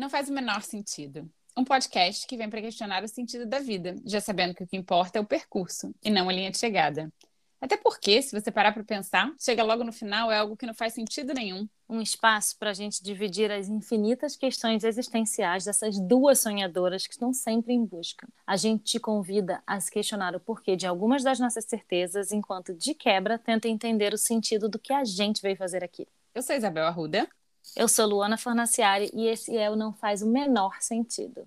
Não faz o menor sentido. Um podcast que vem para questionar o sentido da vida, já sabendo que o que importa é o percurso e não a linha de chegada. Até porque, se você parar para pensar, chega logo no final é algo que não faz sentido nenhum. Um espaço para a gente dividir as infinitas questões existenciais dessas duas sonhadoras que estão sempre em busca. A gente te convida a se questionar o porquê de algumas das nossas certezas, enquanto de quebra tenta entender o sentido do que a gente veio fazer aqui. Eu sou Isabel Arruda. Eu sou Luana Fornaciari e esse é o Não Faz o Menor Sentido.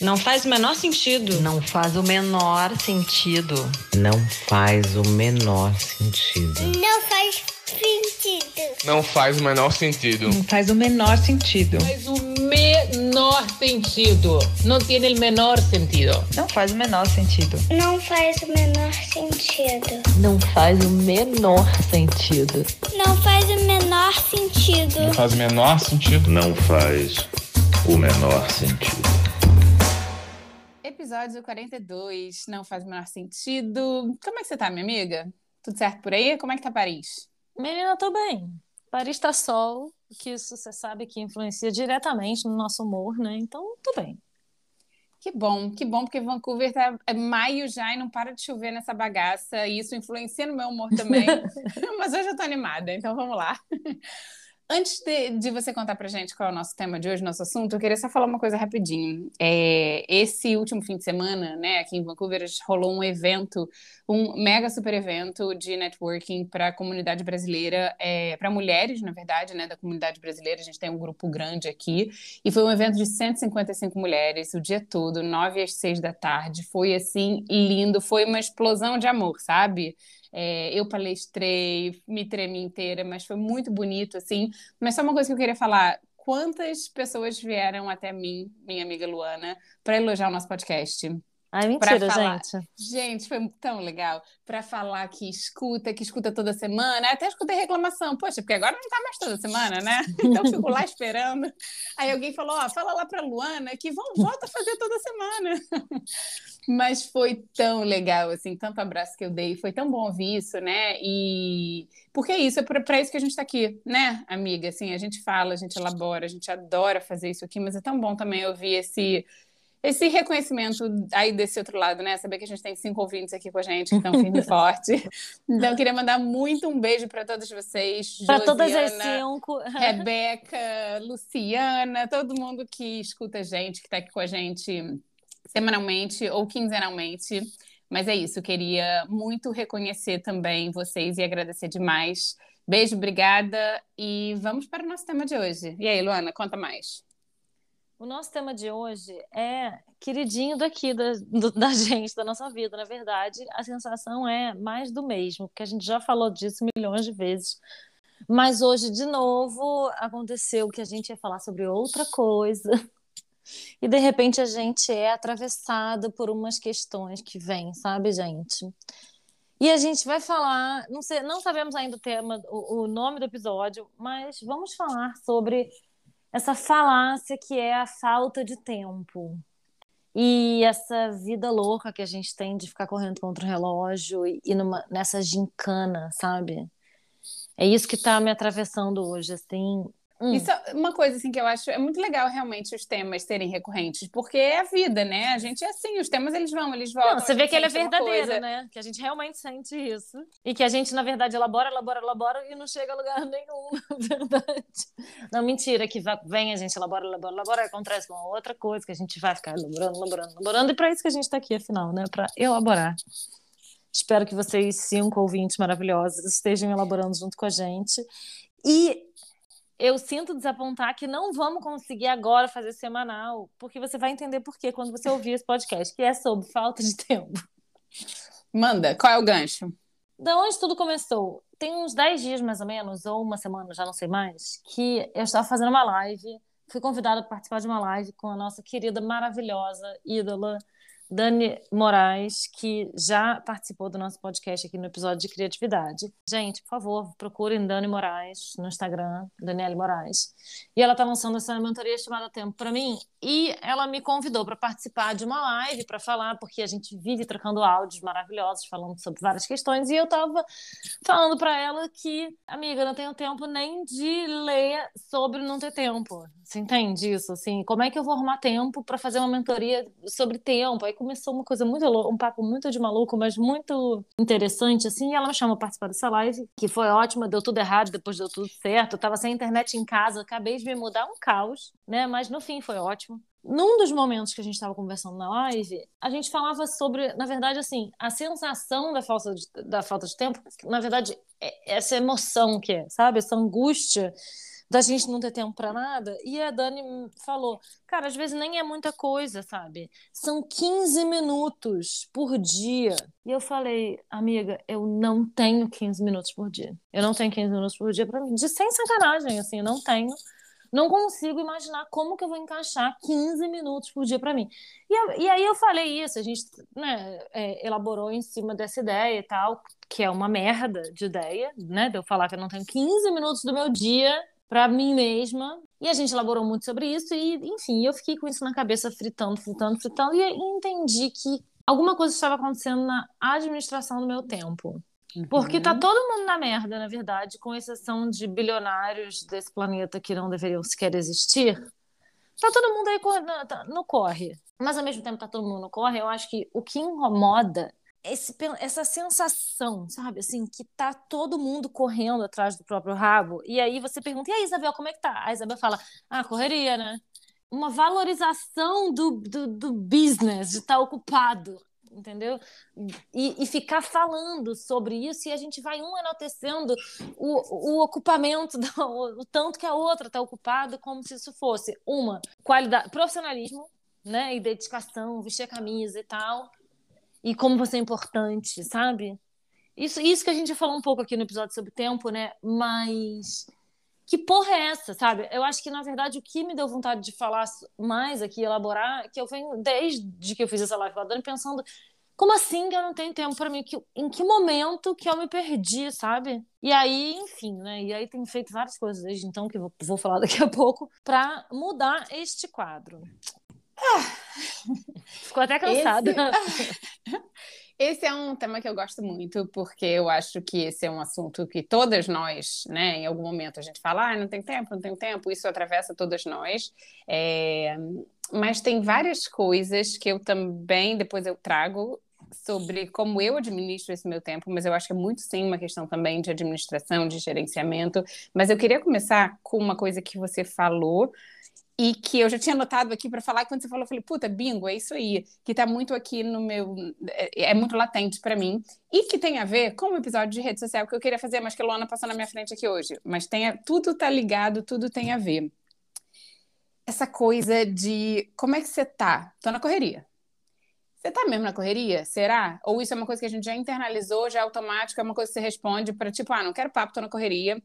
Não faz o menor sentido. Não faz o menor sentido. Não faz o menor sentido. Não faz sentido. Não faz o menor sentido. Não faz o menor sentido. Faz o menor sentido. Não tem o menor sentido. Não faz o menor sentido. Não faz o menor sentido. Não faz o menor sentido. Não faz o menor sentido. Não faz o menor sentido. Não faz o menor sentido. Episódio 42, não faz o menor sentido. Como é que você tá, minha amiga? Tudo certo por aí? Como é que tá Paris? Menina, tô bem. Paris tá sol, que isso você sabe que influencia diretamente no nosso humor, né? Então, tô bem. Que bom, que bom, porque Vancouver tá é maio já e não para de chover nessa bagaça, e isso influencia no meu humor também. Mas hoje eu tô animada, então vamos lá. Antes de, de, você contar pra gente qual é o nosso tema de hoje, nosso assunto, eu queria só falar uma coisa rapidinho. É, esse último fim de semana, né, aqui em Vancouver, rolou um evento, um mega super evento de networking para a comunidade brasileira, é, para mulheres, na verdade, né, da comunidade brasileira. A gente tem um grupo grande aqui. E foi um evento de 155 mulheres o dia todo, 9 às 6 da tarde. Foi, assim, lindo. Foi uma explosão de amor, sabe? É, eu palestrei, me tremi inteira, mas foi muito bonito, assim. Mas só uma coisa que eu queria falar: quantas pessoas vieram até mim, minha amiga Luana, para elogiar o nosso podcast? Ai, mentira, falar... gente. Gente, foi tão legal. Para falar que escuta, que escuta toda semana. Até escutei reclamação. Poxa, porque agora não tá mais toda semana, né? Então fico lá esperando. Aí alguém falou: Ó, fala lá para Luana que vão, volta a fazer toda semana. Mas foi tão legal, assim, tanto abraço que eu dei. Foi tão bom ouvir isso, né? E. Porque é isso, é para isso que a gente está aqui, né, amiga? Assim, a gente fala, a gente elabora, a gente adora fazer isso aqui, mas é tão bom também ouvir esse esse reconhecimento aí desse outro lado, né? Saber que a gente tem cinco ouvintes aqui com a gente, que estão firme e forte. Então, eu queria mandar muito um beijo para todos vocês. Para todas as cinco. Rebeca, Luciana, todo mundo que escuta a gente, que está aqui com a gente semanalmente ou quinzenalmente. Mas é isso, queria muito reconhecer também vocês e agradecer demais. Beijo, obrigada. E vamos para o nosso tema de hoje. E aí, Luana, conta mais. O nosso tema de hoje é queridinho daqui da, do, da gente, da nossa vida. Na verdade, a sensação é mais do mesmo, porque a gente já falou disso milhões de vezes. Mas hoje, de novo, aconteceu que a gente ia falar sobre outra coisa. E de repente a gente é atravessada por umas questões que vêm, sabe, gente? E a gente vai falar, não sei, não sabemos ainda o tema, o, o nome do episódio, mas vamos falar sobre essa falácia que é a falta de tempo. E essa vida louca que a gente tem de ficar correndo contra o relógio e, numa, nessa gincana, sabe? É isso que está me atravessando hoje, assim. Hum. Isso é uma coisa assim que eu acho é muito legal realmente os temas serem recorrentes, porque é a vida, né? A gente é assim, os temas eles vão, eles voltam. Não, você vê que ele é verdadeiro, né? Que a gente realmente sente isso. E que a gente, na verdade, elabora, elabora, elabora e não chega a lugar nenhum, na verdade. Não, mentira, que vem a gente elabora, elabora, elabora, acontece uma outra coisa que a gente vai ficar elaborando, elaborando, elaborando, e para isso que a gente está aqui, afinal, né? Para elaborar. Espero que vocês, cinco ouvintes maravilhosos, estejam elaborando junto com a gente. E eu sinto desapontar que não vamos conseguir agora fazer semanal, porque você vai entender por quê quando você ouvir esse podcast, que é sobre falta de tempo. Manda, qual é o gancho? Da onde tudo começou? Tem uns 10 dias mais ou menos, ou uma semana, já não sei mais, que eu estava fazendo uma live, fui convidada para participar de uma live com a nossa querida, maravilhosa ídola Dani Moraes, que já participou do nosso podcast aqui no episódio de criatividade. Gente, por favor, procurem Dani Moraes no Instagram, Daniele Moraes. E ela está lançando essa mentoria chamada Tempo para mim. E ela me convidou para participar de uma live para falar, porque a gente vive trocando áudios maravilhosos, falando sobre várias questões. E eu estava falando para ela que, amiga, não tenho tempo nem de ler sobre não ter tempo. Você entende isso? Assim, como é que eu vou arrumar tempo para fazer uma mentoria sobre tempo? Começou uma coisa muito louca, um papo muito de maluco, mas muito interessante, assim, e ela me chamou para participar dessa live, que foi ótima, deu tudo errado, depois deu tudo certo, eu tava sem internet em casa, acabei de me mudar um caos, né, mas no fim foi ótimo. Num dos momentos que a gente estava conversando na live, a gente falava sobre, na verdade, assim, a sensação da falta de, da falta de tempo, na verdade, é essa emoção que é, sabe? Essa angústia da gente não ter tempo para nada. E a Dani falou, cara, às vezes nem é muita coisa, sabe? São 15 minutos por dia. E eu falei, amiga, eu não tenho 15 minutos por dia. Eu não tenho 15 minutos por dia para mim. De sem sacanagem, assim, eu não tenho. Não consigo imaginar como que eu vou encaixar 15 minutos por dia para mim. E, e, aí eu falei isso, a gente né, é, elaborou em cima dessa ideia e tal, que é uma merda de ideia, né? De eu falar que eu não tenho 15 minutos do meu dia para mim mesma. E a gente elaborou muito sobre isso e, enfim, eu fiquei com isso na cabeça fritando, fritando, fritando e entendi que alguma coisa estava acontecendo na administração do meu tempo. Uhum. Porque tá todo mundo na merda, na verdade, com exceção de bilionários desse planeta que não deveriam sequer existir. Tá todo mundo aí tá, no corre. Mas ao mesmo tempo tá todo mundo no corre. Eu acho que o que incomoda esse, essa sensação, sabe? Assim, que tá todo mundo correndo atrás do próprio rabo. E aí você pergunta, e aí, Isabel, como é que tá? A Isabel fala, ah, correria, né? Uma valorização do, do, do business, de estar tá ocupado, entendeu? E, e, ficar falando sobre isso e a gente vai um enaltecendo o, o ocupamento, do, o, tanto que a outra está ocupado, como se isso fosse uma qualidade, profissionalismo, né? E dedicação, vestir a camisa e tal e como você é importante, sabe? Isso, isso que a gente falou um pouco aqui no episódio sobre tempo, né? Mas que porra é essa, sabe? Eu acho que, na verdade, o que me deu vontade de falar mais aqui, elaborar, que eu venho, desde que eu fiz essa live com a Dani, pensando como assim que eu não tenho tempo para mim? Que, em que momento que eu me perdi, sabe? E aí, enfim, né? E aí tem feito várias coisas desde então, que vou, vou falar daqui a pouco, para mudar este quadro. Ficou até cansada. Esse... esse... é um tema que eu gosto muito, porque eu acho que esse é um assunto que todas nós, né, em algum momento a gente fala, ah, não tem tempo, não tem tempo, isso atravessa todas nós. É... Mas tem várias coisas que eu também depois eu trago sobre como eu administro esse meu tempo, mas eu acho que é muito sim uma questão também de administração, de gerenciamento. Mas eu queria começar com uma coisa que você falou e que eu já tinha anotado aqui para falar, quando você falou, eu falei, puta, bingo, é isso aí, que está muito aqui no meu. É, é muito latente para mim, e que tem a ver com o episódio de rede social que eu queria fazer, mas que a Luana passou na minha frente aqui hoje. Mas tem a, tudo tá ligado, tudo tem a ver. Essa coisa de como é que você tá? Tô na correria. Você tá mesmo na correria? Será? Ou isso é uma coisa que a gente já internalizou, já é automático, é uma coisa que você responde para tipo, ah, não quero papo, tô na correria.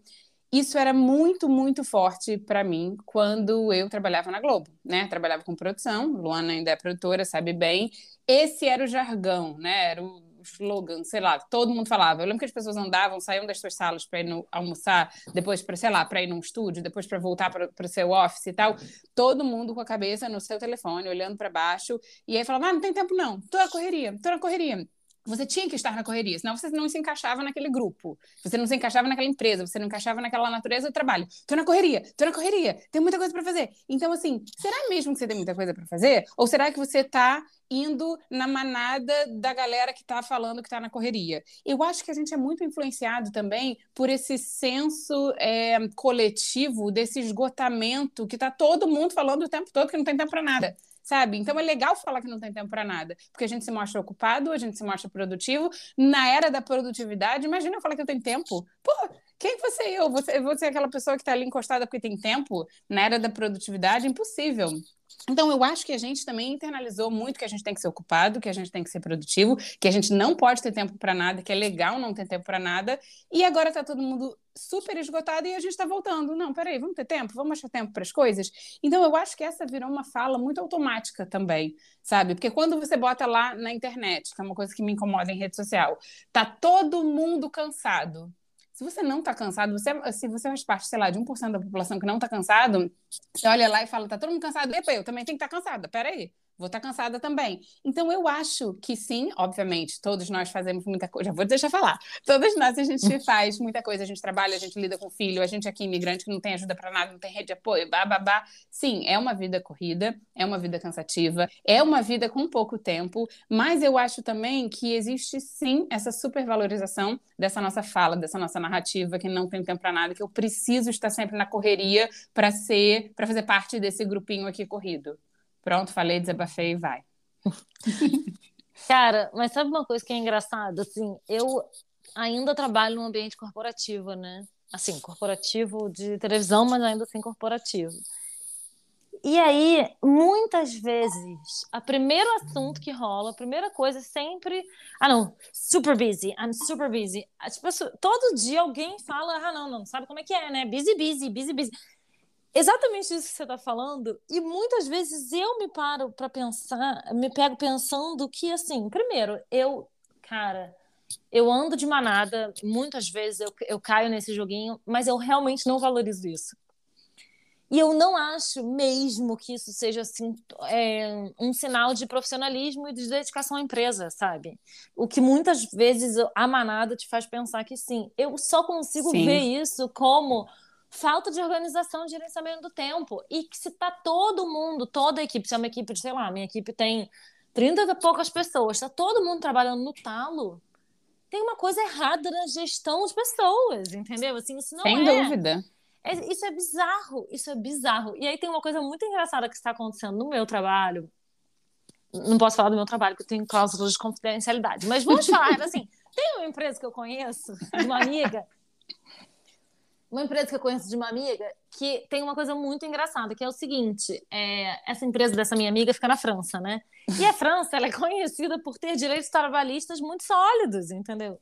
Isso era muito, muito forte para mim quando eu trabalhava na Globo, né? Trabalhava com produção, Luana ainda é produtora, sabe bem. Esse era o jargão, né? Era o slogan, sei lá, todo mundo falava. Eu lembro que as pessoas andavam, saíam das suas salas para ir no, almoçar, depois para, sei lá, para ir num estúdio, depois para voltar para o seu office e tal. Todo mundo com a cabeça no seu telefone, olhando para baixo. E aí falava: ah, não tem tempo não, tô na correria, tô na correria você tinha que estar na correria, senão você não se encaixava naquele grupo, você não se encaixava naquela empresa, você não encaixava naquela natureza do trabalho. Tô na correria, tô na correria, tem muita coisa para fazer. Então, assim, será mesmo que você tem muita coisa para fazer? Ou será que você está indo na manada da galera que está falando que está na correria? Eu acho que a gente é muito influenciado também por esse senso é, coletivo, desse esgotamento que está todo mundo falando o tempo todo que não tem tempo para nada sabe? Então é legal falar que não tem tempo para nada, porque a gente se mostra ocupado, a gente se mostra produtivo. Na era da produtividade, imagina eu falar que eu tenho tempo. Pô, quem você eu? Você, você é aquela pessoa que está ali encostada porque tem tempo? Na era da produtividade, impossível. Então, eu acho que a gente também internalizou muito que a gente tem que ser ocupado, que a gente tem que ser produtivo, que a gente não pode ter tempo para nada, que é legal não ter tempo para nada. E agora está todo mundo super esgotado e a gente está voltando. Não, peraí, vamos ter tempo? Vamos achar tempo para as coisas? Então, eu acho que essa virou uma fala muito automática também, sabe? Porque quando você bota lá na internet, que é uma coisa que me incomoda em rede social, tá todo mundo cansado. Se você não está cansado, você, se você faz parte, sei lá, de 1% da população que não está cansado, você olha lá e fala, tá todo mundo cansado, epa, eu também tenho que estar tá cansada, peraí vou estar cansada também. Então, eu acho que sim, obviamente, todos nós fazemos muita coisa. Já vou deixar falar. Todos nós, a gente faz muita coisa. A gente trabalha, a gente lida com filho, a gente aqui, imigrante, que não tem ajuda para nada, não tem rede de apoio, babá. Sim, é uma vida corrida, é uma vida cansativa, é uma vida com pouco tempo, mas eu acho também que existe sim essa supervalorização dessa nossa fala, dessa nossa narrativa, que não tem tempo para nada, que eu preciso estar sempre na correria para ser, para fazer parte desse grupinho aqui corrido. Pronto, falei, desabafei e vai. Cara, mas sabe uma coisa que é engraçada? Assim, eu ainda trabalho num ambiente corporativo, né? Assim, corporativo de televisão, mas ainda assim corporativo. E aí, muitas vezes, o primeiro assunto que rola, a primeira coisa é sempre. Ah, não, super busy, I'm super busy. Tipo, todo dia alguém fala, ah, não, não, sabe como é que é, né? Busy, busy, busy, busy exatamente isso que você está falando. E muitas vezes eu me paro para pensar, me pego pensando que, assim, primeiro, eu, cara, eu ando de manada, muitas vezes eu, eu caio nesse joguinho, mas eu realmente não valorizo isso. E eu não acho mesmo que isso seja assim, é, um sinal de profissionalismo e de dedicação à empresa, sabe? O que muitas vezes a manada te faz pensar que sim. Eu só consigo sim. ver isso como falta de organização e gerenciamento do tempo. E que se tá todo mundo, toda a equipe, se é uma equipe de, sei lá, minha equipe tem 30 e poucas pessoas, tá todo mundo trabalhando no talo, tem uma coisa errada na gestão de pessoas, entendeu? Assim, isso não Sem é... dúvida. É, isso é bizarro, isso é bizarro. E aí tem uma coisa muito engraçada que está acontecendo no meu trabalho. Não posso falar do meu trabalho, porque eu tenho cláusulas de confidencialidade. Mas vamos falar, assim, tem uma empresa que eu conheço, uma amiga, uma empresa que eu conheço de uma amiga que tem uma coisa muito engraçada, que é o seguinte: é, essa empresa dessa minha amiga fica na França, né? E a França ela é conhecida por ter direitos trabalhistas muito sólidos, entendeu?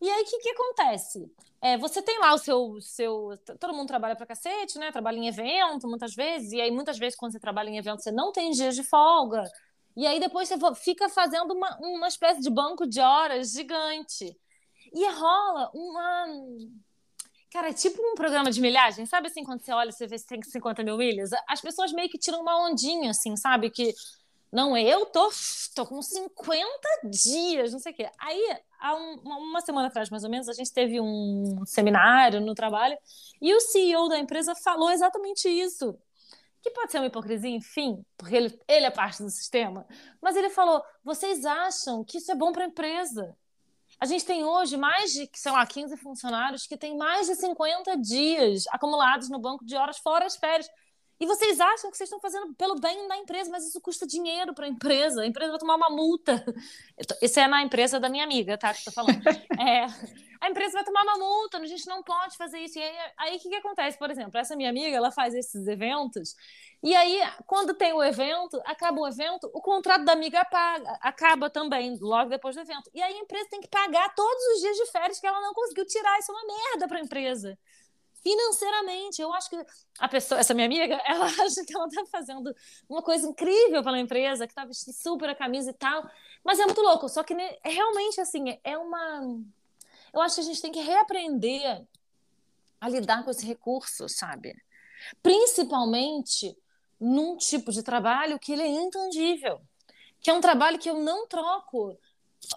E aí, o que, que acontece? É, você tem lá o seu, seu. Todo mundo trabalha pra cacete, né? Trabalha em evento, muitas vezes. E aí, muitas vezes, quando você trabalha em evento, você não tem dias de folga. E aí, depois, você fica fazendo uma, uma espécie de banco de horas gigante. E rola uma Cara, é tipo um programa de milhagem, sabe assim, quando você olha, você vê se tem 50 mil milhas? As pessoas meio que tiram uma ondinha, assim, sabe? Que, não, eu tô, tô com 50 dias, não sei o quê. Aí, há um, uma semana atrás, mais ou menos, a gente teve um seminário no trabalho e o CEO da empresa falou exatamente isso. Que pode ser uma hipocrisia, enfim, porque ele, ele é parte do sistema. Mas ele falou: vocês acham que isso é bom para a empresa? A gente tem hoje mais de, sei lá, 15 funcionários que têm mais de 50 dias acumulados no banco de horas fora as férias. E vocês acham que vocês estão fazendo pelo bem da empresa, mas isso custa dinheiro para a empresa. A empresa vai tomar uma multa. Isso é na empresa da minha amiga, tá? Que estou falando. É, a empresa vai tomar uma multa, a gente não pode fazer isso. E aí, o que, que acontece? Por exemplo, essa minha amiga, ela faz esses eventos e aí, quando tem o evento, acaba o evento, o contrato da amiga paga, acaba também, logo depois do evento. E aí a empresa tem que pagar todos os dias de férias que ela não conseguiu tirar. Isso é uma merda para a empresa. Financeiramente, eu acho que a pessoa, essa minha amiga, ela acha que ela está fazendo uma coisa incrível pela empresa, que está vestindo super a camisa e tal. Mas é muito louco. Só que né, é realmente assim, é uma. Eu acho que a gente tem que reaprender a lidar com esse recurso, sabe? Principalmente num tipo de trabalho que ele é intangível, que é um trabalho que eu não troco.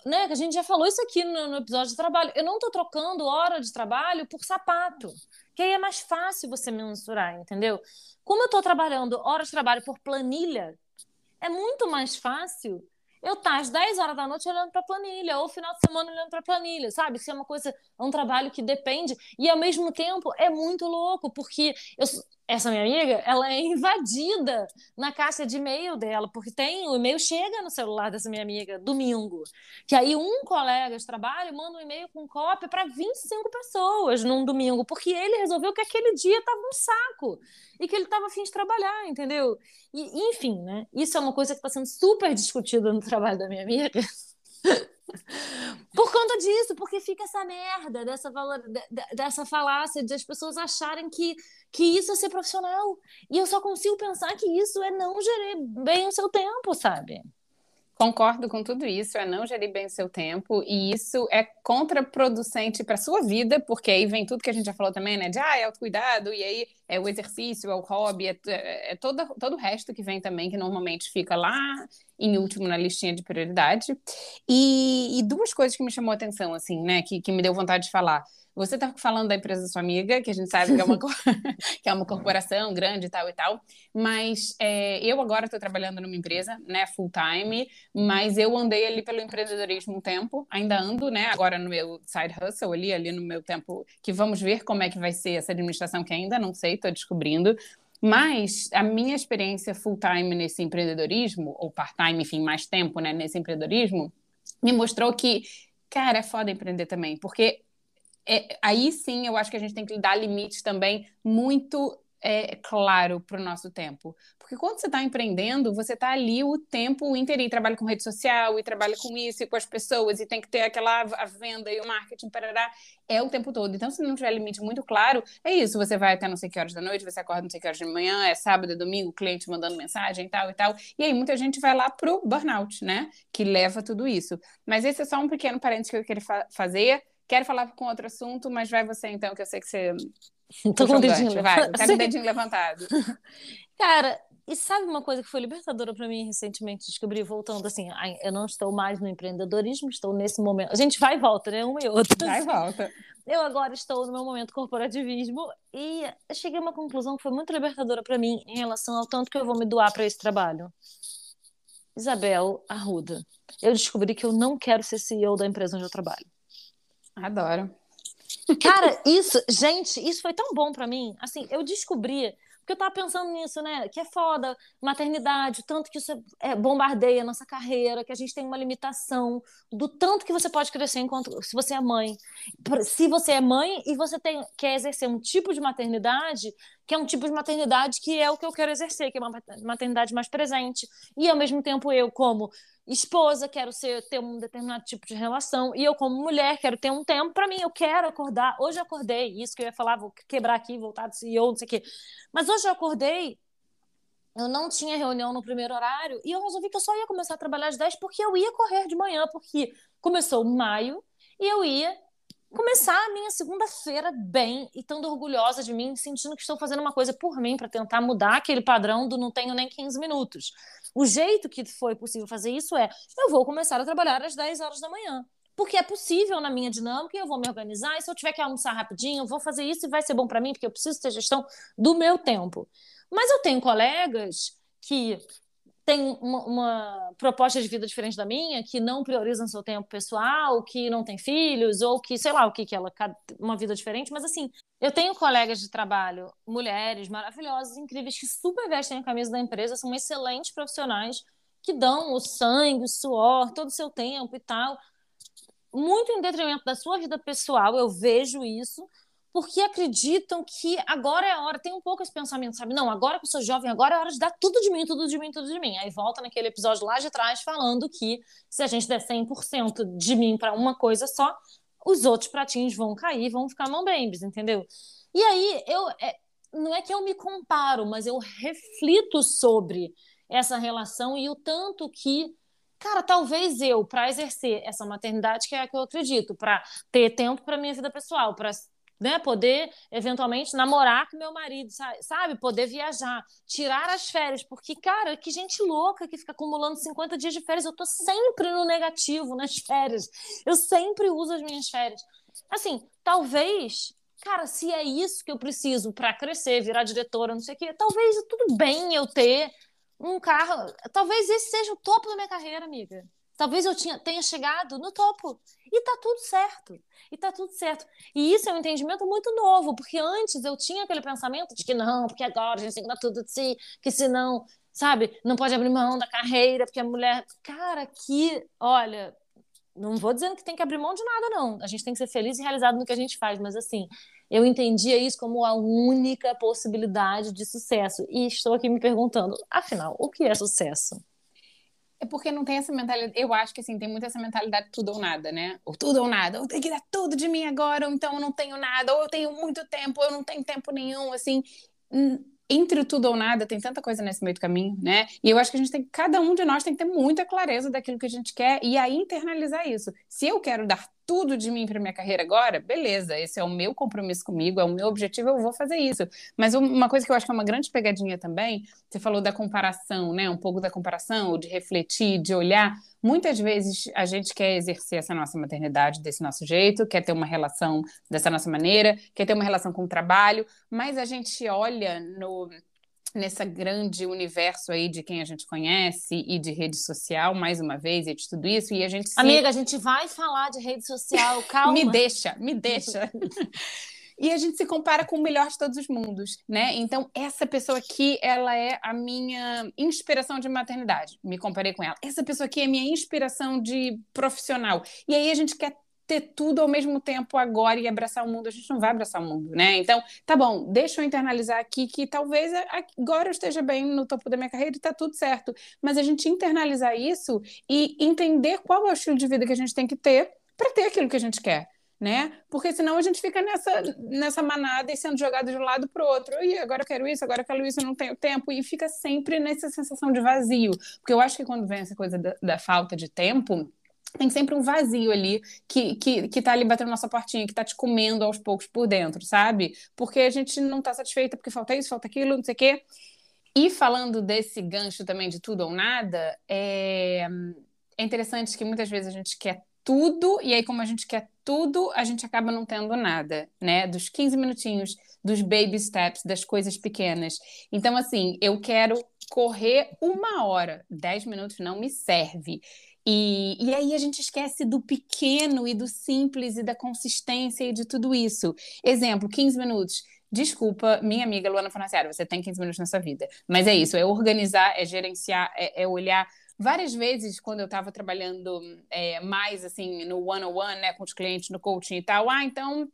Né? A gente já falou isso aqui no, no episódio de trabalho. Eu não estou trocando hora de trabalho por sapato, que aí é mais fácil você mensurar, entendeu? Como eu estou trabalhando horas de trabalho por planilha, é muito mais fácil eu estar tá às 10 horas da noite olhando para a planilha, ou final de semana olhando para a planilha, sabe? Isso é uma coisa, é um trabalho que depende, e ao mesmo tempo é muito louco, porque eu, essa minha amiga, ela é invadida na caixa de e-mail dela, porque tem o e-mail chega no celular dessa minha amiga domingo. Que aí um colega de trabalho manda um e-mail com cópia para 25 pessoas num domingo, porque ele resolveu que aquele dia estava um saco e que ele estava afim de trabalhar, entendeu? E, enfim, né? Isso é uma coisa que está sendo super discutida no trabalho da minha amiga. Por conta disso, porque fica essa merda dessa, valor, dessa falácia de as pessoas acharem que, que isso é ser profissional. E eu só consigo pensar que isso é não gerir bem o seu tempo, sabe? Concordo com tudo isso, é não gerir bem o seu tempo, e isso é contraproducente para sua vida, porque aí vem tudo que a gente já falou também, né? De ah, é autocuidado, e aí é o exercício, é o hobby, é, é, é todo, todo o resto que vem também, que normalmente fica lá em último na listinha de prioridade. E, e duas coisas que me chamou a atenção, assim, né, que, que me deu vontade de falar. Você está falando da empresa da sua amiga, que a gente sabe que é uma, que é uma corporação grande e tal e tal, mas é, eu agora estou trabalhando numa empresa, né, full time, mas eu andei ali pelo empreendedorismo um tempo, ainda ando, né, agora no meu side hustle ali, ali no meu tempo, que vamos ver como é que vai ser essa administração, que ainda não sei, estou descobrindo, mas a minha experiência full time nesse empreendedorismo, ou part-time, enfim, mais tempo né, nesse empreendedorismo, me mostrou que, cara, é foda empreender também, porque é, aí sim eu acho que a gente tem que dar limites também muito é, claro para o nosso tempo. Porque quando você está empreendendo, você está ali o tempo inteiro, e trabalha com rede social, e trabalha com isso, e com as pessoas, e tem que ter aquela a venda e o marketing, parará, é o tempo todo. Então, se não tiver limite muito claro, é isso, você vai até não sei que horas da noite, você acorda não sei que horas de manhã, é sábado, é domingo, cliente mandando mensagem e tal e tal, e aí muita gente vai lá pro burnout, né, que leva tudo isso. Mas esse é só um pequeno parênteses que eu queria fa fazer, Quero falar com outro assunto, mas vai você então, que eu sei que você. Tô com o dedinho levantado. Vai, tá com o dedinho levantado. Cara, e sabe uma coisa que foi libertadora para mim recentemente descobri, voltando assim, eu não estou mais no empreendedorismo, estou nesse momento. A gente vai e volta, né? Uma e outra. Vai e volta. Eu agora estou no meu momento corporativismo e cheguei a uma conclusão que foi muito libertadora para mim em relação ao tanto que eu vou me doar para esse trabalho. Isabel Arruda, eu descobri que eu não quero ser CEO da empresa onde eu trabalho. Adoro. Cara, isso, gente, isso foi tão bom para mim. Assim, eu descobri, porque eu tava pensando nisso, né? Que é foda, maternidade, o tanto que isso é, bombardeia a nossa carreira, que a gente tem uma limitação do tanto que você pode crescer enquanto se você é mãe. Se você é mãe e você tem, quer exercer um tipo de maternidade, que é um tipo de maternidade que é o que eu quero exercer, que é uma maternidade mais presente. E ao mesmo tempo eu, como esposa, quero ser, ter um determinado tipo de relação, e eu, como mulher, quero ter um tempo para mim, eu quero acordar. Hoje eu acordei, isso que eu ia falar, vou quebrar aqui, voltar do CEO, não sei o quê. Mas hoje eu acordei, eu não tinha reunião no primeiro horário, e eu resolvi que eu só ia começar a trabalhar às 10 porque eu ia correr de manhã, porque começou maio, e eu ia começar a minha segunda-feira bem e estando orgulhosa de mim, sentindo que estou fazendo uma coisa por mim para tentar mudar aquele padrão do não tenho nem 15 minutos. O jeito que foi possível fazer isso é: eu vou começar a trabalhar às 10 horas da manhã. Porque é possível na minha dinâmica e eu vou me organizar. E se eu tiver que almoçar rapidinho, eu vou fazer isso e vai ser bom para mim, porque eu preciso ter gestão do meu tempo. Mas eu tenho colegas que tem uma, uma, proposta de vida diferente da minha, que não priorizam seu tempo pessoal, que não tem filhos, ou que, sei lá, o que que ela, uma vida diferente, mas assim, eu tenho colegas de trabalho, mulheres maravilhosas, incríveis, que super vestem a camisa da empresa, são excelentes profissionais, que dão o sangue, o suor, todo o seu tempo e tal, muito em detrimento da sua vida pessoal, eu vejo isso, porque acreditam que agora é a hora, tem um pouco esse pensamento, sabe? Não, agora que eu sou jovem, agora é hora de dar tudo de mim, tudo de mim, tudo de mim. Aí volta naquele episódio lá de trás falando que se a gente der 100% de mim para uma coisa só, os outros pratinhos vão cair, vão ficar mão entendeu? E aí eu é, não é que eu me comparo, mas eu reflito sobre essa relação e o tanto que cara, talvez eu, para exercer essa maternidade, que é a que eu acredito, para ter tempo para minha vida pessoal, para né? Poder eventualmente namorar com meu marido, sabe? Poder viajar, tirar as férias, porque, cara, que gente louca que fica acumulando 50 dias de férias. Eu tô sempre no negativo nas férias. Eu sempre uso as minhas férias. Assim, talvez, cara, se é isso que eu preciso para crescer, virar diretora, não sei o quê, talvez tudo bem eu ter um carro. Talvez esse seja o topo da minha carreira, amiga Talvez eu tinha, tenha chegado no topo. E tá tudo certo. E tá tudo certo. E isso é um entendimento muito novo, porque antes eu tinha aquele pensamento de que não, porque agora a gente tem que dar tudo de si, que senão, sabe, não pode abrir mão da carreira, porque a mulher. Cara, que, olha, não vou dizendo que tem que abrir mão de nada, não. A gente tem que ser feliz e realizado no que a gente faz, mas assim, eu entendia isso como a única possibilidade de sucesso. E estou aqui me perguntando, afinal, o que é sucesso? É porque não tem essa mentalidade. Eu acho que assim, tem muito essa mentalidade tudo ou nada, né? Ou tudo ou nada. Ou tem que dar tudo de mim agora, ou então eu não tenho nada, ou eu tenho muito tempo, ou eu não tenho tempo nenhum, assim. Entre tudo ou nada, tem tanta coisa nesse meio do caminho, né? E eu acho que a gente tem, cada um de nós tem que ter muita clareza daquilo que a gente quer e aí internalizar isso. Se eu quero dar tudo de mim para minha carreira agora, beleza, esse é o meu compromisso comigo, é o meu objetivo, eu vou fazer isso. Mas uma coisa que eu acho que é uma grande pegadinha também, você falou da comparação, né? Um pouco da comparação, de refletir, de olhar. Muitas vezes a gente quer exercer essa nossa maternidade desse nosso jeito, quer ter uma relação dessa nossa maneira, quer ter uma relação com o trabalho, mas a gente olha no nessa grande universo aí de quem a gente conhece e de rede social, mais uma vez, e de tudo isso, e a gente se... Amiga, a gente vai falar de rede social, calma. me deixa, me deixa. e a gente se compara com o melhor de todos os mundos, né? Então, essa pessoa aqui, ela é a minha inspiração de maternidade. Me comparei com ela. Essa pessoa aqui é minha inspiração de profissional. E aí a gente quer ter tudo ao mesmo tempo agora e abraçar o mundo. A gente não vai abraçar o mundo, né? Então, tá bom, deixa eu internalizar aqui que talvez agora eu esteja bem no topo da minha carreira e tá tudo certo. Mas a gente internalizar isso e entender qual é o estilo de vida que a gente tem que ter para ter aquilo que a gente quer. Né? Porque senão a gente fica nessa, nessa manada e sendo jogado de um lado para o outro. E agora eu quero isso, agora eu quero isso, eu não tenho tempo. E fica sempre nessa sensação de vazio. Porque eu acho que quando vem essa coisa da, da falta de tempo, tem sempre um vazio ali que, que, que tá ali batendo nossa portinha, que tá te comendo aos poucos por dentro, sabe? Porque a gente não tá satisfeita porque falta isso, falta aquilo, não sei o quê. E falando desse gancho também de tudo ou nada, é, é interessante que muitas vezes a gente quer tudo, e aí, como a gente quer tudo, a gente acaba não tendo nada, né? Dos 15 minutinhos, dos baby steps, das coisas pequenas. Então, assim, eu quero correr uma hora, 10 minutos não me serve. E, e aí a gente esquece do pequeno e do simples e da consistência e de tudo isso. Exemplo, 15 minutos. Desculpa, minha amiga Luana Fonaciari, você tem 15 minutos na sua vida. Mas é isso, é organizar, é gerenciar, é, é olhar. Várias vezes, quando eu estava trabalhando é, mais assim no one-on-one, né, com os clientes, no coaching e tal, ah, então,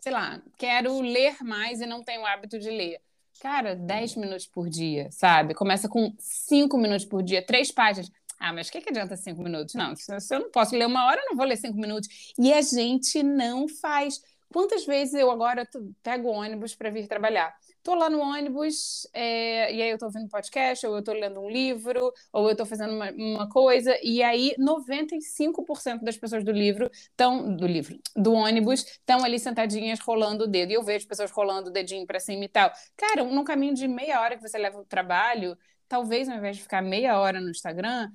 sei lá, quero ler mais e não tenho o hábito de ler. Cara, 10 minutos por dia, sabe? Começa com 5 minutos por dia, três páginas. Ah, mas o que, que adianta cinco minutos? Não, se eu não posso ler uma hora, eu não vou ler cinco minutos. E a gente não faz. Quantas vezes eu agora pego o ônibus para vir trabalhar? Estou lá no ônibus, é, e aí eu estou ouvindo podcast, ou eu estou lendo um livro, ou eu estou fazendo uma, uma, coisa, e aí 95% das pessoas do livro estão, do livro, do ônibus, estão ali sentadinhas rolando o dedo. E eu vejo pessoas rolando o dedinho para cima e tal. Cara, num caminho de meia hora que você leva o trabalho, talvez ao invés de ficar meia hora no Instagram,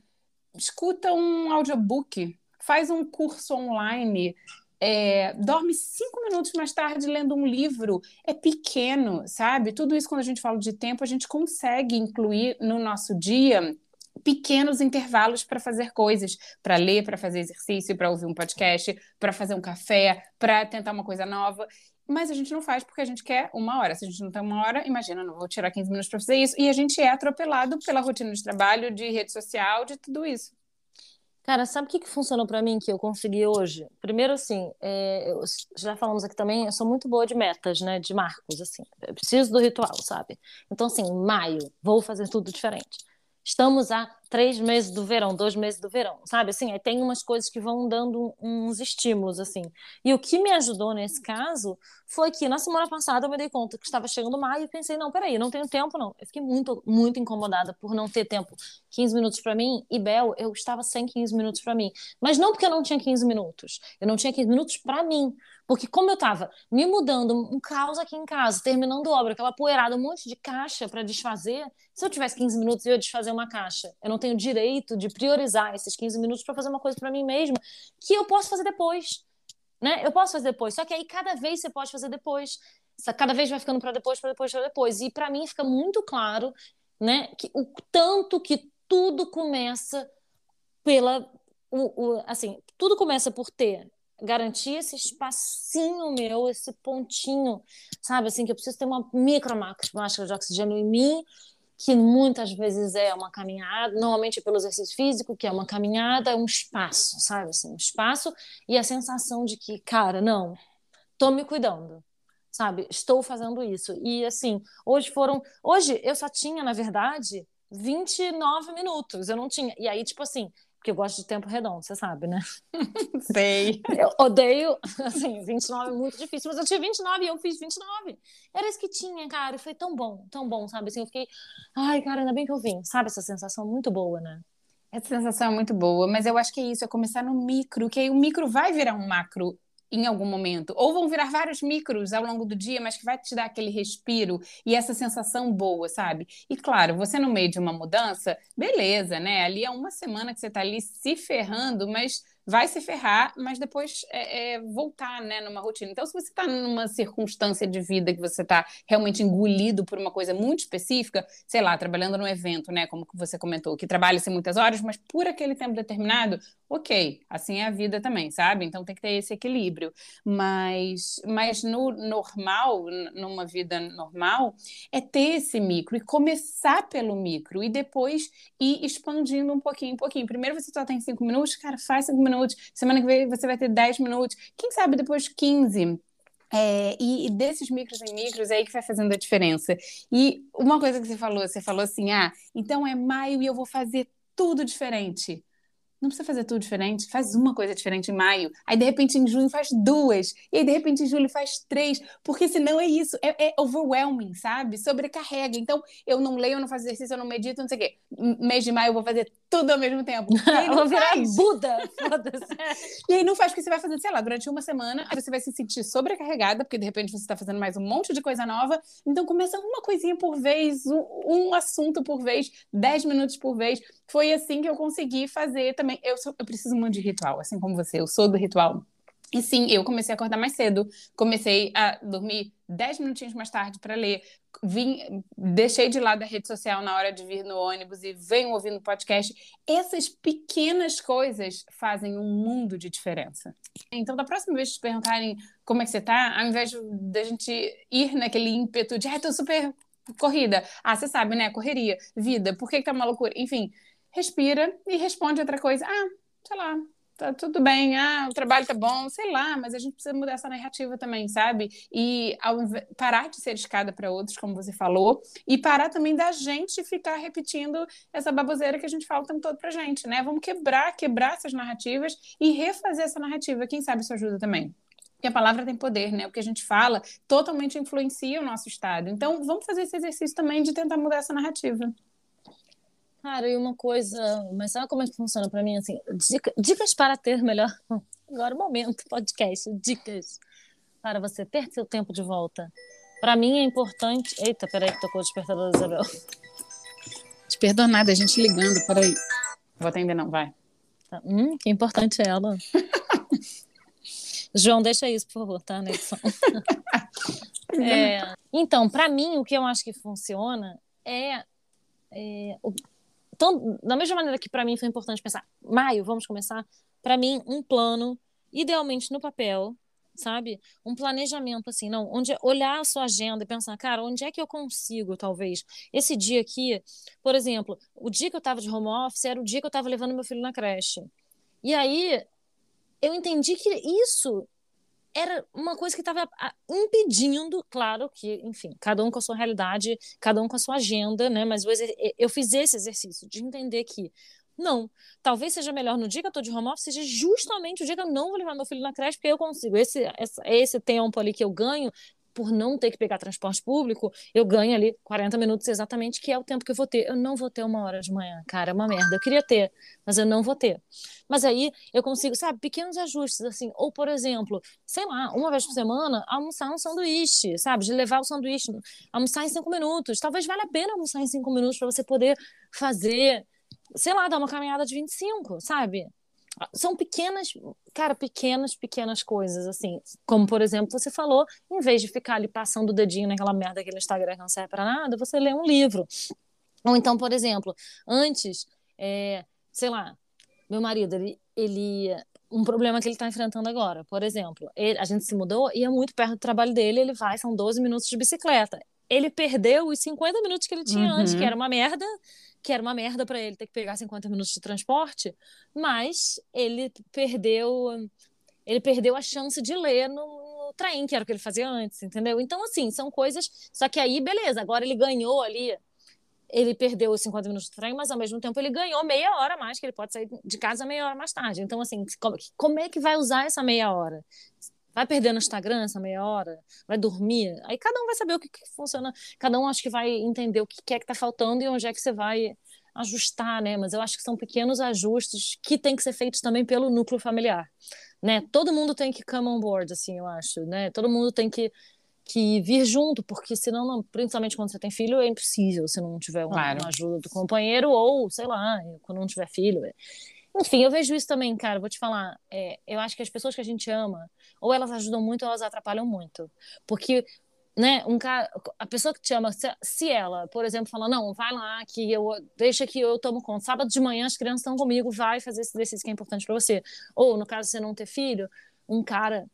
escuta um audiobook, faz um curso online, é, dorme cinco minutos mais tarde lendo um livro. É pequeno, sabe? Tudo isso, quando a gente fala de tempo, a gente consegue incluir no nosso dia pequenos intervalos para fazer coisas, para ler, para fazer exercício, para ouvir um podcast, para fazer um café, para tentar uma coisa nova mas a gente não faz porque a gente quer uma hora. Se a gente não tem uma hora, imagina, não vou tirar 15 minutos para fazer isso. E a gente é atropelado pela rotina de trabalho, de rede social, de tudo isso. Cara, sabe o que, que funcionou para mim que eu consegui hoje? Primeiro, assim, é, eu, já falamos aqui também, eu sou muito boa de metas, né? De marcos, assim. Eu preciso do ritual, sabe? Então, assim, maio, vou fazer tudo diferente. Estamos há três meses do verão, dois meses do verão, sabe? Assim, tem umas coisas que vão dando uns estímulos, assim. E o que me ajudou nesse caso foi que na semana passada eu me dei conta que estava chegando maio e pensei, não, peraí, não tenho tempo, não. Eu fiquei muito, muito incomodada por não ter tempo. 15 minutos para mim e Bel, eu estava sem 15 minutos para mim. Mas não porque eu não tinha 15 minutos. Eu não tinha 15 minutos para mim. Porque como eu estava me mudando, um caos aqui em casa, terminando obra, aquela poeirada, um monte de caixa para desfazer, se eu tivesse 15 minutos eu desfazer uma caixa, eu não tenho direito de priorizar esses 15 minutos para fazer uma coisa para mim mesma que eu posso fazer depois. Né? Eu posso fazer depois, só que aí cada vez você pode fazer depois. Cada vez vai ficando para depois, para depois, para depois. E para mim fica muito claro, né, que o tanto que tudo começa pela o, o, assim, tudo começa por ter garantir esse espacinho meu, esse pontinho, sabe, assim, que eu preciso ter uma micro máscara de oxigênio em mim, que muitas vezes é uma caminhada, normalmente pelo exercício físico, que é uma caminhada, é um espaço, sabe, assim, um espaço e a sensação de que, cara, não, tô me cuidando, sabe, estou fazendo isso. E, assim, hoje foram, hoje eu só tinha, na verdade, 29 minutos, eu não tinha, e aí, tipo assim, porque eu gosto de tempo redondo, você sabe, né? Sei. Eu odeio, assim, 29 é muito difícil, mas eu tinha 29 e eu fiz 29. Era isso que tinha, cara, e foi tão bom, tão bom, sabe? Assim, eu fiquei, ai, cara, ainda bem que eu vim, sabe? Essa sensação muito boa, né? Essa sensação é muito boa, mas eu acho que é isso, é começar no micro, que aí o micro vai virar um macro em algum momento. Ou vão virar vários micros ao longo do dia, mas que vai te dar aquele respiro e essa sensação boa, sabe? E claro, você no meio de uma mudança, beleza, né? Ali é uma semana que você está ali se ferrando, mas vai se ferrar, mas depois é, é, voltar né, numa rotina. Então, se você está numa circunstância de vida que você está realmente engolido por uma coisa muito específica, sei lá, trabalhando num evento, né, como você comentou, que trabalha-se muitas horas, mas por aquele tempo determinado, ok, assim é a vida também, sabe? Então tem que ter esse equilíbrio. Mas, mas no normal, numa vida normal, é ter esse micro e começar pelo micro e depois ir expandindo um pouquinho, um pouquinho. Primeiro você só tem cinco minutos, cara, faz cinco minutos. Semana que vem você vai ter dez minutos. Quem sabe depois 15. É, e, e, desses micros em micros é aí que vai fazendo a diferença. E uma coisa que você falou, você falou assim: ah, então é maio e eu vou fazer tudo diferente não precisa fazer tudo diferente, faz uma coisa diferente em maio, aí de repente em junho faz duas, e aí de repente em julho faz três, porque senão é isso, é, é overwhelming, sabe? Sobrecarrega. Então eu não leio, eu não faço exercício, eu não medito, não sei o quê. Mês de maio eu vou fazer tudo ao mesmo tempo. E não vou virar faz. Buda, e aí não faz porque você vai fazendo, sei lá, durante uma semana, aí você vai se sentir sobrecarregada, porque de repente você está fazendo mais um monte de coisa nova. Então começa uma coisinha por vez, um, um assunto por vez, dez minutos por vez. Foi assim que eu consegui fazer também também, eu, sou, eu preciso muito de ritual, assim como você, eu sou do ritual. E sim, eu comecei a acordar mais cedo, comecei a dormir 10 minutinhos mais tarde para ler, vim, deixei de lado a rede social na hora de vir no ônibus e venho ouvindo podcast. Essas pequenas coisas fazem um mundo de diferença. Então, da próxima vez que te perguntarem como é que você tá, ao invés de a gente ir naquele ímpeto de, ah, tô super corrida. Ah, você sabe, né? Correria, vida, por que, que tá uma loucura? Enfim, respira e responde outra coisa. Ah, sei lá, tá tudo bem, ah, o trabalho tá bom, sei lá, mas a gente precisa mudar essa narrativa também, sabe? E ao, parar de ser escada para outros, como você falou, e parar também da gente ficar repetindo essa baboseira que a gente fala o tempo todo pra gente, né? Vamos quebrar, quebrar essas narrativas e refazer essa narrativa. Quem sabe isso ajuda também. Porque a palavra tem poder, né? O que a gente fala totalmente influencia o nosso estado. Então, vamos fazer esse exercício também de tentar mudar essa narrativa. Cara, e uma coisa, mas sabe como é que funciona para mim assim? Dica, dicas para ter melhor. Agora o momento, podcast, dicas para você ter seu tempo de volta. Para mim é importante. Eita, peraí que tocou o despertador da Isabel. Desperdonada, a gente ligando, peraí. Vou atender, não, vai. Tá. Hum, que importante é ela. João, deixa isso, por favor, tá, edição. é, então, para mim, o que eu acho que funciona é, é então, da mesma maneira que para mim foi importante pensar, maio, vamos começar, para mim, um plano, idealmente no papel, sabe? Um planejamento assim, não, onde olhar a sua agenda e pensar, cara, onde é que eu consigo, talvez, esse dia aqui, por exemplo, o dia que eu estava de home office era o dia que eu estava levando meu filho na creche. E aí eu entendi que isso era uma coisa que estava impedindo, claro que, enfim, cada um com a sua realidade, cada um com a sua agenda, né? Mas eu fiz esse exercício de entender que não, talvez seja melhor no dia que eu estou de home office, seja justamente o dia que eu não vou levar meu filho na creche, porque eu consigo. Esse, esse, esse tempo ali que eu ganho, por não ter que pegar transporte público, eu ganho ali 40 minutos exatamente, que é o tempo que eu vou ter. Eu não vou ter uma hora de manhã, cara, é uma merda. Eu queria ter, mas eu não vou ter. Mas aí eu consigo, sabe, pequenos ajustes, assim, ou por exemplo, sei lá, uma vez por semana, almoçar um sanduíche, sabe, de levar o sanduíche, almoçar em cinco minutos. Talvez valha a pena almoçar em cinco minutos para você poder fazer, sei lá, dar uma caminhada de 25, sabe? São pequenas, cara, pequenas, pequenas coisas, assim. Como, por exemplo, você falou, em vez de ficar ali passando o dedinho naquela merda daquele Instagram que não serve para nada, você lê um livro. Ou então, por exemplo, antes, é, sei lá, meu marido, ele, ele um problema que ele está enfrentando agora. Por exemplo, ele, a gente se mudou e é muito perto do trabalho dele, ele vai, são 12 minutos de bicicleta. Ele perdeu os 50 minutos que ele tinha Uhum. antes, que era uma merda, que era uma merda para ele ter que pegar 50 minutos de transporte, mas ele perdeu ele perdeu a chance de ler no, no trem, que era o que ele fazia antes, entendeu? Então, assim, são coisas. Só que aí, beleza, agora ele ganhou ali ele perdeu os 50 minutos do trem, mas ao mesmo tempo ele ganhou meia hora a mais, que ele pode sair de casa meia hora mais tarde. Então, assim, como é que vai usar essa meia hora? Vai perder no Instagram essa meia hora? Vai dormir? Aí cada um vai saber o que, que funciona. Cada um acho que vai entender o que é que tá faltando e onde é que você vai ajustar, né? Mas eu acho que são pequenos ajustes que têm que ser feitos também pelo núcleo familiar, né? Todo mundo tem que come on board, assim, eu acho, né? Todo mundo tem que que vir junto, porque senão, não, principalmente quando você tem filho, é impossível se não tiver uma, Claro. uma ajuda do companheiro ou, sei lá, quando não tiver filho. é. Enfim, eu vejo isso também, cara, vou te falar, é, eu acho que as pessoas que a gente ama, ou elas ajudam muito ou elas atrapalham muito. Porque, né, um cara, a pessoa que te ama, se, se ela, por exemplo, fala, não, vai lá, que eu, deixa que eu tomo conta. Sábado de manhã as crianças estão comigo, vai fazer esse exercício que é importante para você. Ou, no caso você não ter filho, um cara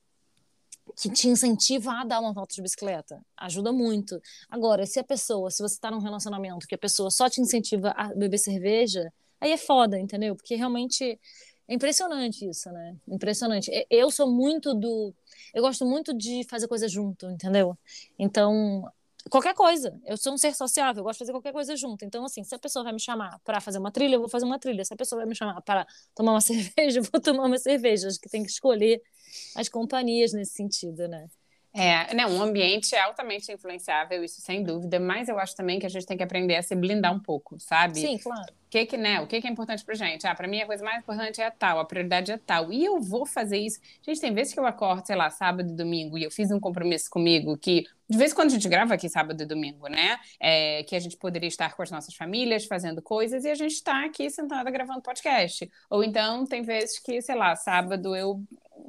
que te incentiva a dar uma volta de bicicleta. Ajuda muito. Agora, se a pessoa, se você está num relacionamento que a pessoa só te incentiva a beber cerveja, aí é foda, entendeu? Porque realmente é impressionante isso, né? Impressionante. Eu sou muito do. Eu gosto muito de fazer coisa junto, entendeu? Então, qualquer coisa. Eu sou um ser sociável, eu gosto de fazer qualquer coisa junto. Então, assim, se a pessoa vai me chamar para fazer uma trilha, eu vou fazer uma trilha. Se a pessoa vai me chamar para tomar uma cerveja, eu vou tomar uma cerveja. Acho que tem que escolher as companhias nesse sentido, né? É, né, um ambiente é altamente influenciável, isso sem dúvida, mas eu acho também que a gente tem que aprender a se blindar um pouco, sabe? Sim, claro. O que que, né, o que que é importante pra gente? Ah, pra mim a coisa mais importante é a tal, a prioridade é tal. E eu vou fazer isso. Gente, tem vezes que eu acordo, sei lá, sábado e domingo, e eu fiz um compromisso comigo que, de vez em quando a gente grava aqui sábado e domingo, né? É, que a gente poderia estar com as nossas famílias fazendo coisas e a gente tá aqui sentada gravando podcast. Ou então tem vezes que, sei lá, sábado eu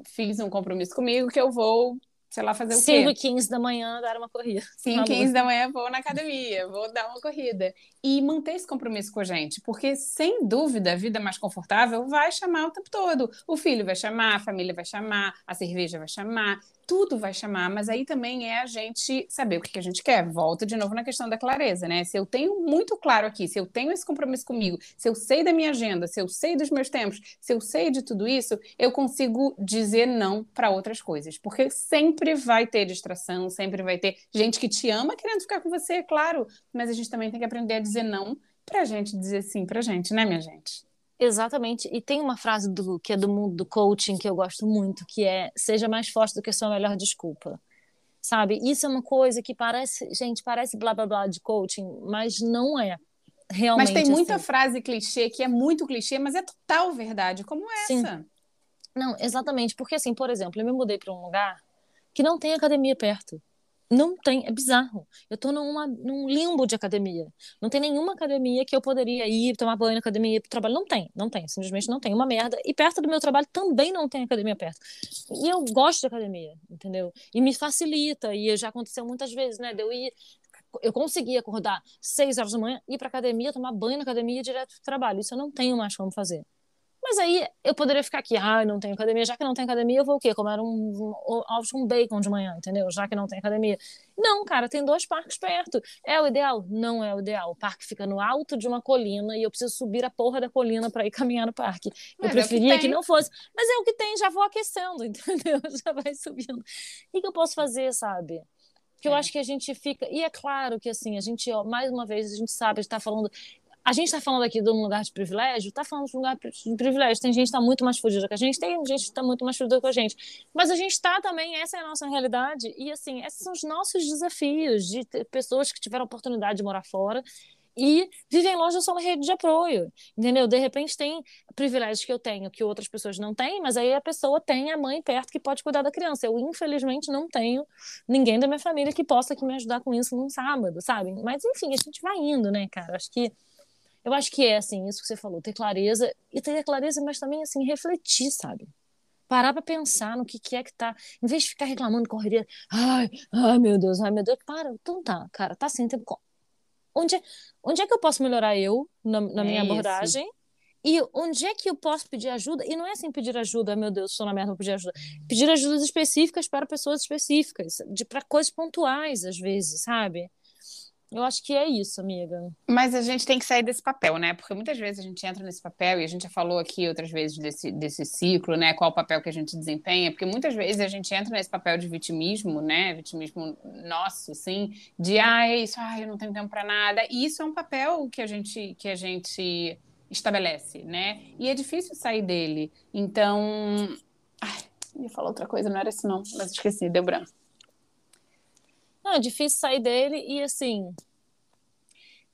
fiz um compromisso comigo que eu vou, sei lá, fazer o quê? 5 e 15 da manhã dar uma corrida. 5, Tá 15 da manhã vou na academia, vou dar uma corrida. E manter esse compromisso com a gente, porque sem dúvida a vida mais confortável vai chamar o tempo todo. O filho vai chamar, a família vai chamar, a cerveja vai chamar, tudo vai chamar, mas aí também é a gente saber o que a gente quer. Volta de novo na questão da clareza, né? Se eu tenho muito claro aqui, se eu tenho esse compromisso comigo, se eu sei da minha agenda, se eu sei dos meus tempos, se eu sei de tudo isso, eu consigo dizer não para outras coisas, porque sempre vai ter distração, sempre vai ter gente que te ama querendo ficar com você, é claro, mas a gente também tem que aprender a dizer não pra gente dizer sim pra gente, né, minha gente? Exatamente. E tem uma frase do, que é do mundo do coaching que eu gosto muito, que é seja mais forte do que a sua melhor desculpa. Sabe? Isso é uma coisa que parece, gente, parece blá blá blá de coaching, mas não é. Realmente. Mas tem muita assim. frase clichê que é muito clichê, mas é total verdade, como Sim. essa. Não, exatamente. Porque, assim, por exemplo, eu me mudei para um lugar que não tem academia perto. Não tem, é bizarro. Eu tô numa, num limbo de academia. Não tem nenhuma academia que eu poderia ir, tomar banho na academia, ir pro trabalho. Não tem, não tem. Simplesmente não tem. Uma merda. E perto do meu trabalho também não tem academia perto. E eu gosto de academia, entendeu? E me facilita. E já aconteceu muitas vezes, né? De eu ir. Eu consegui acordar seis horas da manhã, ir pra academia, tomar banho na academia e ir direto pro trabalho. Isso eu não tenho mais como fazer. Mas aí eu poderia ficar aqui, ah, não tenho academia, já que não tem academia, eu vou o quê? Comer um, um, ovos com bacon de manhã, entendeu? Já que não tem academia. Não, cara, tem dois parques perto. É o ideal? Não é o ideal. O parque fica no alto de uma colina e eu preciso subir a porra da colina para ir caminhar no parque. Eu Mas é o que preferia que, tem. não fosse. Mas é o que tem, já vou aquecendo, entendeu? Já vai subindo. O que, que eu posso fazer, sabe? Porque eu É. acho que a gente fica. E é claro que, assim, a gente, ó, mais uma vez, a gente sabe, a gente tá falando. A gente está falando aqui de um lugar de privilégio, está falando de um lugar de privilégio. Tem gente que está muito mais fodida que a gente, tem gente que está muito mais fodida que a gente. Mas a gente está também, essa é a nossa realidade. E, assim, esses são os nossos desafios de pessoas que tiveram oportunidade de morar fora e vivem longe da sua rede de apoio, entendeu? De repente tem privilégios que eu tenho que outras pessoas não têm, mas aí a pessoa tem a mãe perto que pode cuidar da criança. Eu, infelizmente, não tenho ninguém da minha família que possa aqui me ajudar com isso num sábado, sabe? Mas, enfim, a gente vai indo, né, cara? Acho que eu acho que é assim, isso que você falou, ter clareza e ter clareza, mas também assim refletir, sabe? Parar para pensar no que, que é que tá, em vez de ficar reclamando correria, ai, ai meu Deus, ai meu Deus, para, então tá, cara, tá sem tempo. Onde é, onde é que eu posso melhorar eu na, na minha É isso. abordagem? E onde é que eu posso pedir ajuda? E não é assim pedir ajuda, meu Deus, estou na merda, vou pedir ajuda. Pedir ajudas específicas para pessoas específicas, para coisas pontuais, às vezes, sabe? Eu acho que é isso, amiga. Mas a gente tem que sair desse papel, né? Porque muitas vezes a gente entra nesse papel, e a gente já falou aqui outras vezes desse, desse ciclo, né? Qual o papel que a gente desempenha, porque muitas vezes a gente entra nesse papel de vitimismo, né? Vitimismo nosso, assim, de ah, é isso, ah, eu não tenho tempo para nada. E isso é um papel que a gente, que a gente estabelece, né? E é difícil sair dele. Então. Ai, ia falar outra coisa, não era isso, não, mas esqueci, deu branco. Não, é difícil sair dele e assim.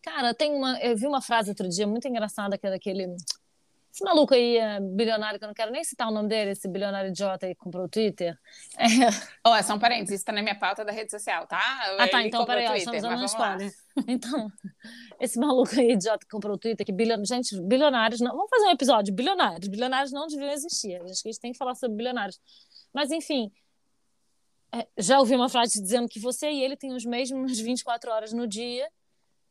Cara, tem uma. Eu vi uma frase outro dia muito engraçada que é daquele. Esse maluco aí, é bilionário, que eu não quero nem citar o nome dele, esse bilionário idiota aí que comprou o Twitter. É... Oh, só um parênteses, isso tá na minha pauta da rede social, tá? Ah, tá, então peraí, ó, estamos dando um spoiler. Então, esse maluco aí idiota que comprou o Twitter, que bilionário, gente, bilionários não. Vamos fazer um episódio, bilionários. Bilionários não deviam existir. Acho que a gente tem que falar sobre bilionários. Mas, enfim, é, já ouvi uma frase dizendo que você e ele têm os mesmos 24 horas no dia,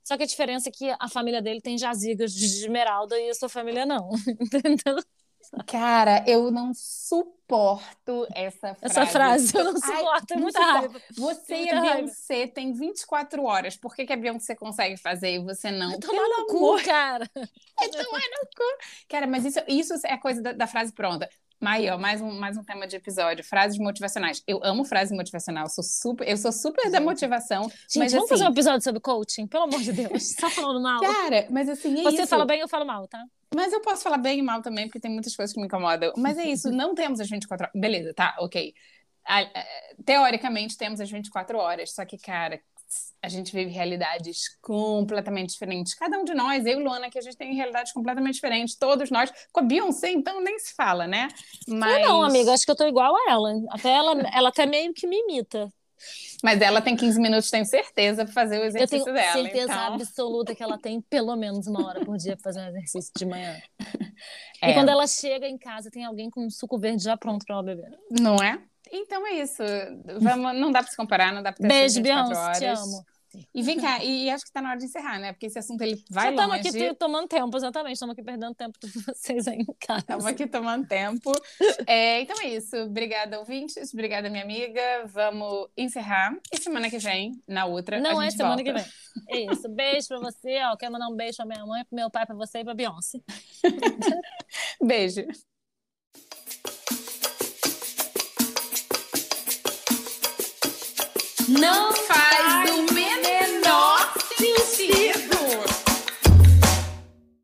só que a diferença é que a família dele tem jazigas de esmeralda e a sua família não, entendeu? Cara, eu não suporto essa frase. Essa frase eu não suporto, Ai, é muita raiva. Você e a Beyoncé têm 24 horas. Por que, que a Beyoncé consegue fazer e você não? Toma no cu, cara. É tomar no cu. Cara, mas isso, isso é coisa da, da frase pronta. Maia, mais um, mais um tema de episódio, frases motivacionais. Eu amo frase motivacional, sou super, eu sou super da motivação. Gente, mas, vamos assim, fazer um episódio sobre coaching, pelo amor de Deus. Tá falando mal? Cara, mas assim, é Você isso. fala bem, eu falo mal, tá? Mas eu posso falar bem e mal também, porque tem muitas coisas que me incomodam. Mas é isso, não temos as 24 horas. Beleza, tá, ok. Teoricamente temos as 24 horas, só que, cara, a gente vive realidades completamente diferentes. Cada um de nós, eu e Luana, que a gente tem realidades completamente diferentes, todos nós. Com a Beyoncé, então, nem se fala, né? Mas... Eu não, amiga, acho que eu tô igual a ela. Até ela, ela até meio que me imita. Mas ela tem 15 minutos, tenho certeza, para fazer o exercício eu tenho dela. certeza então... absoluta que ela tem pelo menos uma hora por dia para fazer um exercício de manhã. É. E quando ela chega em casa, tem alguém com um suco verde já pronto para ela beber. Não é? Então é isso. Vamos, não dá para se comparar, não dá para ter Beijo, Beyoncé, te amo. E vem cá, e acho que está na hora de encerrar, né? Porque esse assunto ele vai Já estamos aqui tomando tempo, exatamente. Estamos aqui perdendo tempo de vocês aí em casa. Estamos aqui tomando tempo. É, então é isso. Obrigada, ouvintes. Obrigada, minha amiga. Vamos encerrar. E semana que vem, na outra, Não é semana volta. que vem. É isso. Beijo pra você. Ó, quero mandar um beijo pra minha mãe, pro meu pai, pra você e pra Beyoncé. Beijo. Não faz do